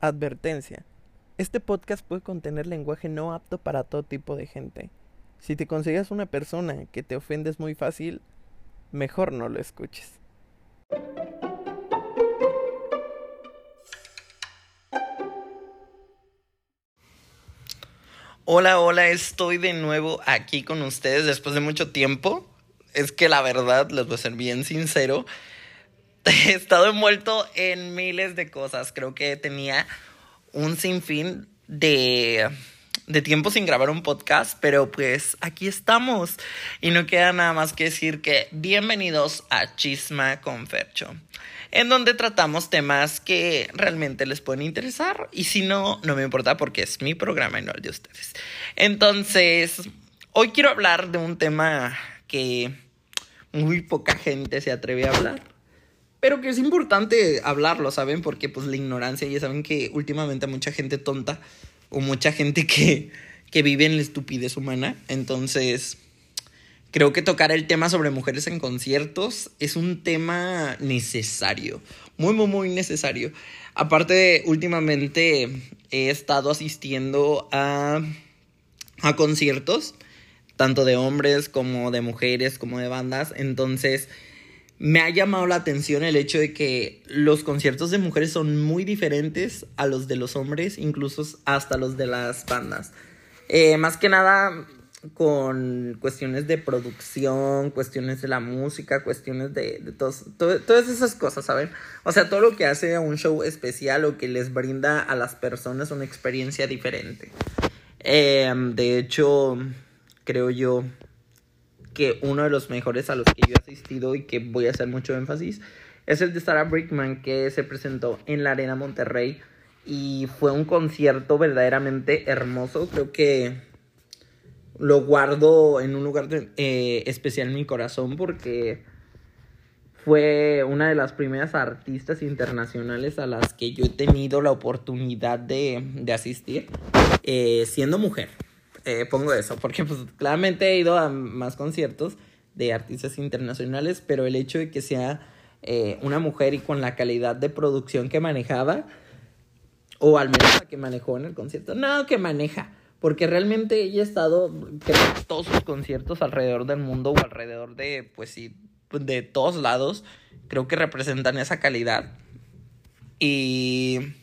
Advertencia. Este podcast puede contener lenguaje no apto para todo tipo de gente. Si te consideras una persona que te ofendes muy fácil, mejor no lo escuches. Hola, hola, estoy de nuevo aquí con ustedes después de mucho tiempo. Es que la verdad, les voy a ser bien sincero, he estado envuelto en miles de cosas. Creo que tenía un sinfín de, de tiempo sin grabar un podcast, pero pues aquí estamos. Y no queda nada más que decir que bienvenidos a Chisma con Fercho, en donde tratamos temas que realmente les pueden interesar. Y si no, no me importa porque es mi programa y no el de ustedes. Entonces, hoy quiero hablar de un tema que muy poca gente se atreve a hablar pero que es importante hablarlo, ¿saben? Porque pues la ignorancia, ya saben que últimamente mucha gente tonta o mucha gente que, que vive en la estupidez humana. Entonces, creo que tocar el tema sobre mujeres en conciertos es un tema necesario, muy, muy, muy necesario. Aparte, últimamente he estado asistiendo a, a conciertos, tanto de hombres como de mujeres, como de bandas. Entonces, me ha llamado la atención el hecho de que los conciertos de mujeres son muy diferentes a los de los hombres, incluso hasta los de las bandas. Eh, más que nada con cuestiones de producción, cuestiones de la música, cuestiones de, todas esas cosas, ¿saben? O sea, todo lo que hace un show especial o que les brinda a las personas una experiencia diferente. Eh, de hecho, creo yo que uno de los mejores a los que yo he asistido y que voy a hacer mucho énfasis es el de Sarah Brickman que se presentó en la Arena Monterrey y fue un concierto verdaderamente hermoso. Creo que lo guardo en un lugar eh, especial en mi corazón porque fue una de las primeras artistas internacionales a las que yo he tenido la oportunidad de, asistir eh, siendo mujer. Eh, pongo eso, porque pues claramente he ido a más conciertos de artistas internacionales, pero el hecho de que sea eh, una mujer y con la calidad de producción que manejaba, o al menos la que manejó en el concierto, no, que maneja, porque realmente ella ha estado en todos sus conciertos alrededor del mundo o alrededor de, pues sí, de todos lados, creo que representan esa calidad. Y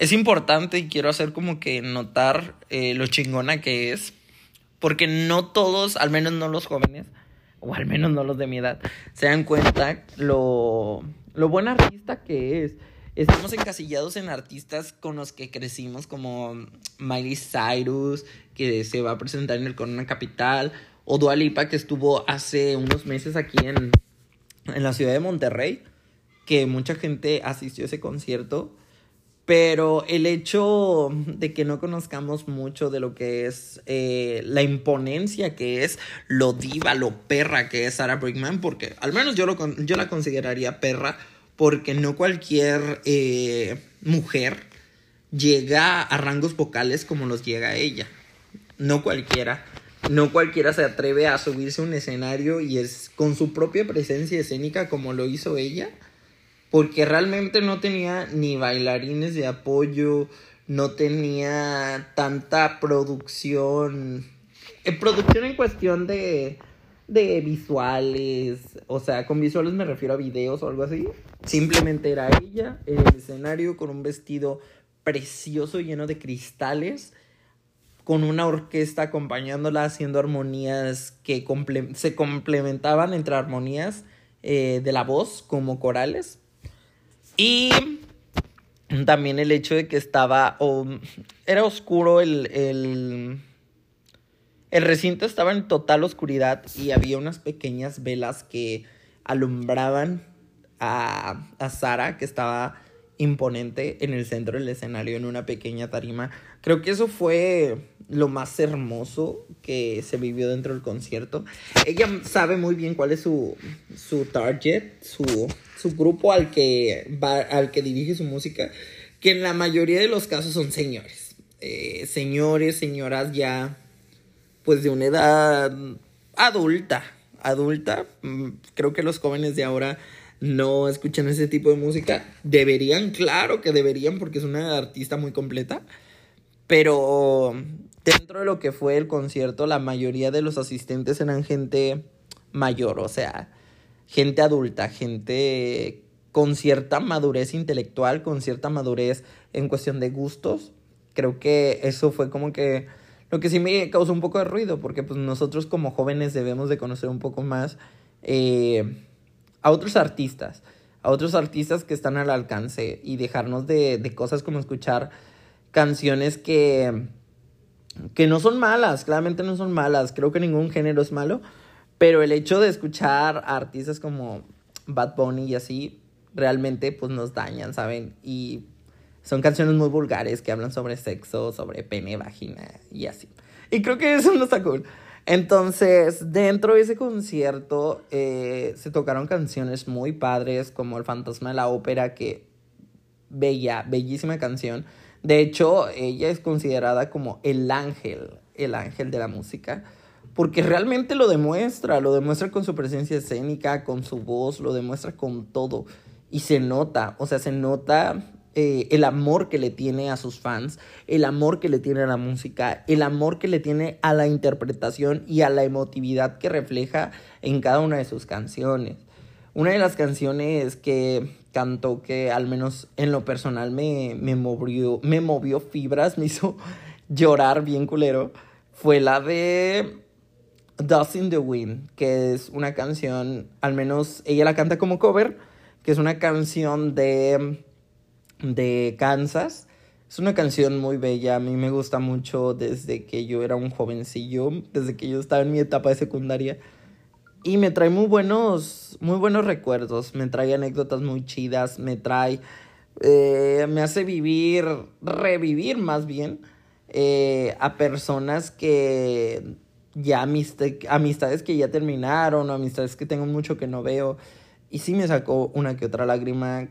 es importante y quiero hacer como que notar eh, lo chingona que es. Porque no todos, al menos no los jóvenes, o al menos no los de mi edad, se dan cuenta lo, lo buen artista que es. Estamos encasillados en artistas con los que crecimos, como Miley Cyrus, que se va a presentar en el Corona Capital, o Dua Lipa, que estuvo hace unos meses aquí en, en la ciudad de Monterrey, que mucha gente asistió a ese concierto. Pero el hecho de que no conozcamos mucho de lo que es eh, la imponencia que es lo diva, lo perra que es Sarah Brickman, porque al menos yo, lo, yo la consideraría perra, porque no cualquier eh, mujer llega a rangos vocales como los llega ella. No cualquiera. No cualquiera se atreve a subirse a un escenario y es con su propia presencia escénica como lo hizo ella porque realmente no tenía ni bailarines de apoyo, no tenía tanta producción, eh, producción en cuestión de, de visuales, o sea, con visuales me refiero a videos o algo así. Simplemente era ella en el escenario con un vestido precioso lleno de cristales, con una orquesta acompañándola haciendo armonías que se complementaban entre armonías eh, de la voz como corales. Y también el hecho de que estaba, era oscuro el, el, el recinto estaba en total oscuridad y había unas pequeñas velas que alumbraban a, a Sara, que estaba imponente en el centro del escenario, en una pequeña tarima. Creo que eso fue lo más hermoso que se vivió dentro del concierto. Ella sabe muy bien cuál es su, su target, su, su grupo al que, va, al que dirige su música, que en la mayoría de los casos son señores. Eh, señores, señoras ya, pues de una edad adulta, adulta. Mm, creo que los jóvenes de ahora no escuchan ese tipo de música. Deberían, claro que deberían, porque es una artista muy completa. Pero dentro de lo que fue el concierto, la mayoría de los asistentes eran gente mayor, o sea, gente adulta, gente con cierta madurez intelectual, con cierta madurez en cuestión de gustos. Creo que eso fue como que lo que sí me causó un poco de ruido, porque pues nosotros como jóvenes debemos de conocer un poco más eh, a otros artistas, a otros artistas que están al alcance y dejarnos de, de cosas como escuchar canciones que, que no son malas, claramente no son malas, creo que ningún género es malo, pero el hecho de escuchar a artistas como Bad Bunny y así, realmente pues nos dañan, ¿saben? Y son canciones muy vulgares que hablan sobre sexo, sobre pene, vagina y así. Y creo que eso no está cool. Entonces, dentro de ese concierto eh, se tocaron canciones muy padres como El Fantasma de la Ópera, que bella, bellísima canción. De hecho, ella es considerada como el ángel, el ángel de la música, porque realmente lo demuestra, lo demuestra con su presencia escénica, con su voz, lo demuestra con todo. Y se nota, o sea, se nota eh, el amor que le tiene a sus fans, el amor que le tiene a la música, el amor que le tiene a la interpretación y a la emotividad que refleja en cada una de sus canciones. Una de las canciones que cantó que al menos en lo personal me, me, movió, me movió fibras, me hizo llorar bien culero, fue la de Dust in the Wind, que es una canción, al menos ella la canta como cover, que es una canción de de Kansas. Es una canción muy bella, a mí me gusta mucho desde que yo era un jovencillo, desde que yo estaba en mi etapa de secundaria. Y me trae muy buenos, muy buenos recuerdos, me trae anécdotas muy chidas, me trae, eh, me hace vivir, revivir más bien eh, a personas que ya amistades que ya terminaron amistades que tengo mucho que no veo. Y sí me sacó una que otra lágrima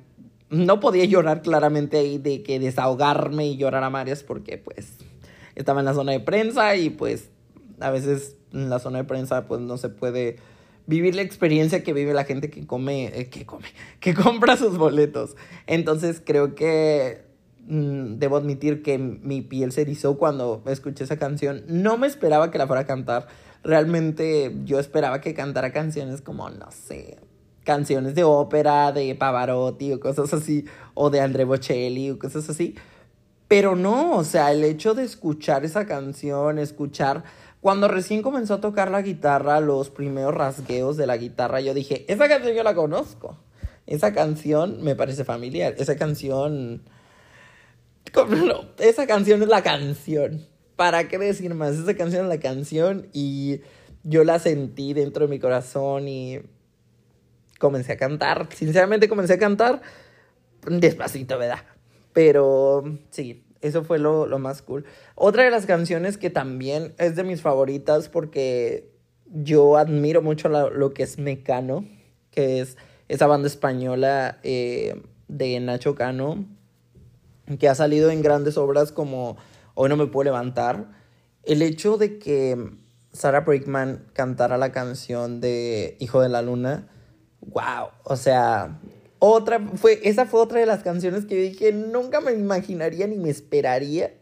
no podía llorar claramente ahí de que desahogarme y llorar a Marias porque pues estaba en la zona de prensa y pues a veces en la zona de prensa pues no se puede vivir la experiencia que vive la gente que come, eh, que come, que compra sus boletos. Entonces creo que mm, debo admitir que mi piel se erizó cuando escuché esa canción. No me esperaba que la fuera a cantar. Realmente yo esperaba que cantara canciones como, no sé, canciones de ópera, de Pavarotti o cosas así, o de André Bocelli o cosas así. Pero no, o sea, el hecho de escuchar esa canción, escuchar cuando recién comenzó a tocar la guitarra, los primeros rasgueos de la guitarra, yo dije, esa canción yo la conozco. Esa canción me parece familiar. Esa canción... esa canción es la canción. ¿Para qué decir más? Esa canción es la canción y yo la sentí dentro de mi corazón y comencé a cantar. Sinceramente comencé a cantar despacito, ¿verdad? Pero sí, eso fue lo, más cool. Otra de las canciones que también es de mis favoritas porque yo admiro mucho lo que es Mecano, que es esa banda española eh, de Nacho Cano, que ha salido en grandes obras como Hoy no me puedo levantar. El hecho de que Sarah Brickman cantara la canción de Hijo de la Luna wow, o sea, otra, fue, esa fue otra de las canciones que dije, nunca me imaginaría ni me esperaría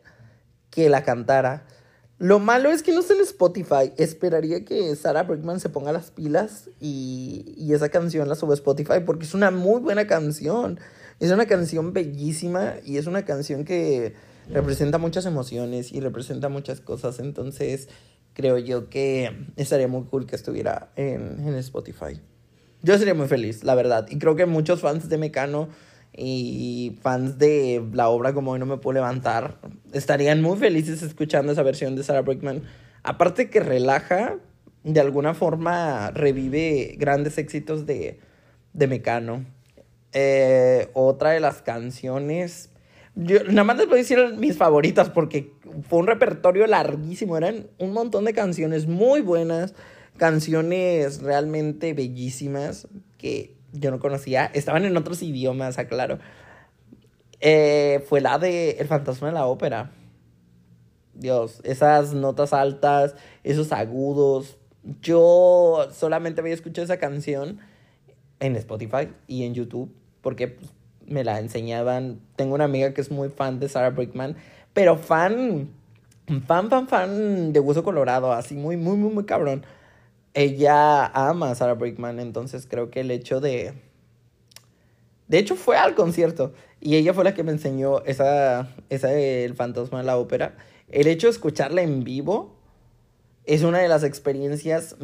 que la cantara. Lo malo es que no está en Spotify. Esperaría que Sarah Brickman se ponga las pilas y, y esa canción la suba a Spotify porque es una muy buena canción. Es una canción bellísima y es una canción que representa muchas emociones y representa muchas cosas. Entonces, creo yo que estaría muy cool que estuviera en, en Spotify. Yo sería muy feliz, la verdad. Y creo que muchos fans de Mecano y fans de la obra como Hoy no me puedo levantar estarían muy felices escuchando esa versión de Sarah Brickman. Aparte que relaja, de alguna forma revive grandes éxitos de, de Mecano. Eh, otra de las canciones... Yo nada más les voy a decir mis favoritas porque fue un repertorio larguísimo. Eran un montón de canciones muy buenas canciones realmente bellísimas que yo no conocía. Estaban en otros idiomas, aclaro. Eh, fue la de El fantasma de la ópera. Dios, esas notas altas, esos agudos. Yo solamente había escuchado esa canción en Spotify y en YouTube, porque pues, me la enseñaban. Tengo una amiga que es muy fan de Sarah Brickman, pero fan, fan, fan, fan de Hueso Colorado, así muy, muy, muy, muy cabrón. Ella ama a Sarah Brickman, entonces creo que el hecho de... De hecho fue al concierto y ella fue la que me enseñó esa, esa El fantasma de la ópera. El hecho de escucharla en vivo es una de las experiencias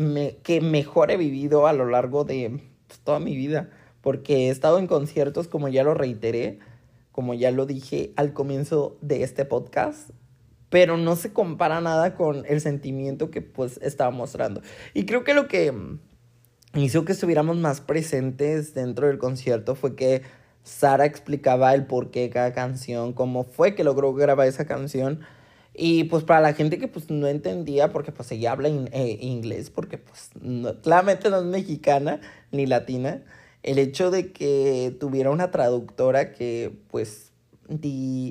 que mejor he vivido a lo largo de pues, toda mi vida porque he estado en conciertos, como ya lo reiteré, como ya lo dije al comienzo de este podcast, pero no se compara nada con el sentimiento que pues estaba mostrando. Y creo que lo que hizo que estuviéramos más presentes dentro del concierto fue que Sara explicaba el por qué cada canción, cómo fue que logró grabar esa canción. Y pues para la gente que pues no entendía, porque pues ella habla eh, inglés, porque pues claramente no es mexicana ni latina, el hecho de que tuviera una traductora que pues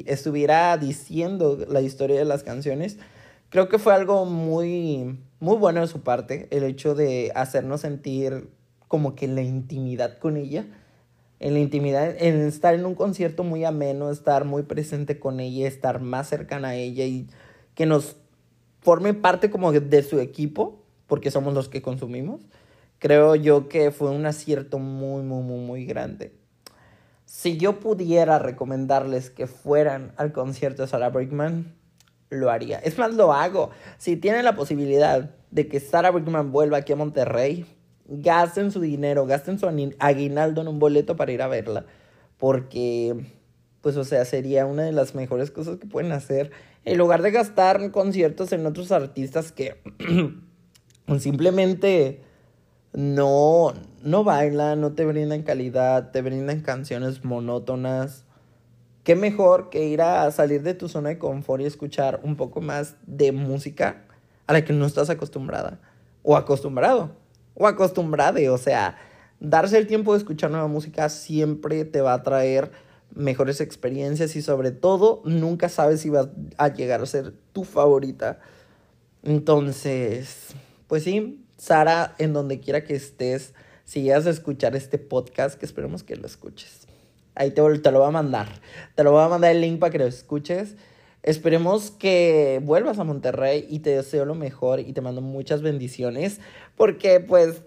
estuviera diciendo la historia de las canciones, creo que fue algo muy, muy bueno de su parte, el hecho de hacernos sentir como que la intimidad con ella, en la intimidad, en estar en un concierto muy ameno, estar muy presente con ella, estar más cercana a ella y que nos forme parte como de su equipo, porque somos los que consumimos creo yo que fue un acierto muy, muy, muy, muy grande. Si yo pudiera recomendarles que fueran al concierto de Sarah Brickman, lo haría. Es más, lo hago. Si tienen la posibilidad de que Sarah Brickman vuelva aquí a Monterrey, gasten su dinero, gasten su aguinaldo en un boleto para ir a verla. Porque, pues, o sea, sería una de las mejores cosas que pueden hacer. En lugar de gastar conciertos en otros artistas que simplemente no, no bailan, no te brindan calidad, te brindan canciones monótonas. Qué mejor que ir a salir de tu zona de confort y escuchar un poco más de música a la que no estás acostumbrada. O acostumbrado. O acostumbrade. O sea, darse el tiempo de escuchar nueva música siempre te va a traer mejores experiencias y sobre todo nunca sabes si va a llegar a ser tu favorita. Entonces, pues sí, Sara, en donde quiera que estés, si llegas a escuchar este podcast, que esperemos que lo escuches. Ahí te, te lo voy a mandar. Te lo voy a mandar el link para que lo escuches. Esperemos que vuelvas a Monterrey y te deseo lo mejor y te mando muchas bendiciones. Porque, pues,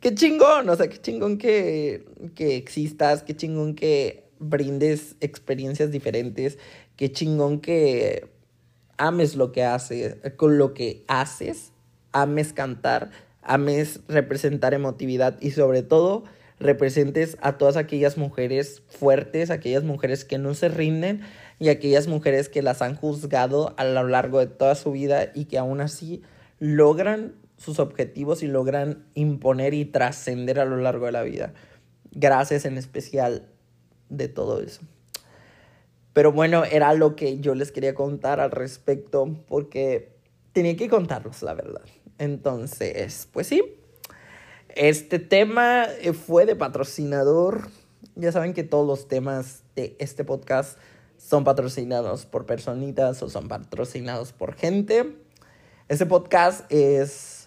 qué chingón, o sea, qué chingón que, que existas, qué chingón que brindes experiencias diferentes, qué chingón que ames lo que haces, con lo que haces, ames cantar ames representar emotividad y sobre todo representes a todas aquellas mujeres fuertes, aquellas mujeres que no se rinden y aquellas mujeres que las han juzgado a lo largo de toda su vida y que aún así logran sus objetivos y logran imponer y trascender a lo largo de la vida. Gracias en especial de todo eso. Pero bueno, era lo que yo les quería contar al respecto porque tenía que contarlos, la verdad. Entonces, pues sí, este tema eh, fue de patrocinador. Ya saben que todos los temas de este podcast son patrocinados por personitas o son patrocinados por gente. Este podcast es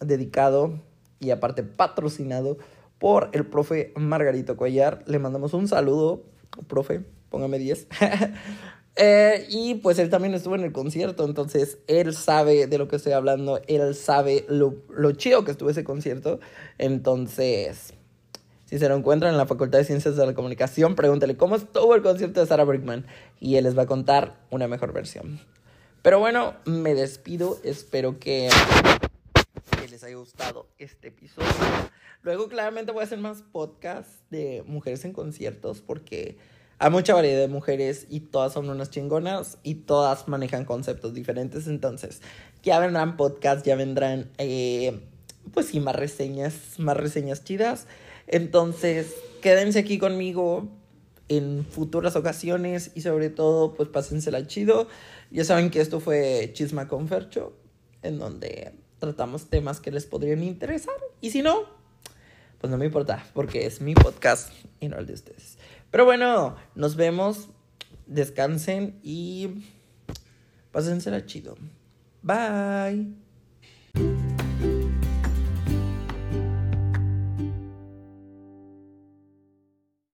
dedicado y aparte patrocinado por el profe Margarito Cuellar. Le mandamos un saludo, profe, póngame 10. Eh, y pues él también estuvo en el concierto, entonces él sabe de lo que estoy hablando, él sabe lo, lo chido que estuvo ese concierto. Entonces, si se lo encuentran en la Facultad de Ciencias de la Comunicación, pregúntale cómo estuvo el concierto de Sarah Brickman y él les va a contar una mejor versión. Pero bueno, me despido, espero que, les haya gustado este episodio. Luego claramente voy a hacer más podcasts de mujeres en conciertos porque hay mucha variedad de mujeres y todas son unas chingonas y todas manejan conceptos diferentes. Entonces, ya vendrán podcasts, ya vendrán, eh, pues sí, más reseñas, más reseñas chidas. Entonces, quédense aquí conmigo en futuras ocasiones y sobre todo, pues pásensela chido. Ya saben que esto fue Chisma con Fercho, en donde tratamos temas que les podrían interesar. Y si no, pues no me importa, porque es mi podcast y no el de ustedes. Pero bueno, nos vemos. Descansen y pásensela chido. Bye.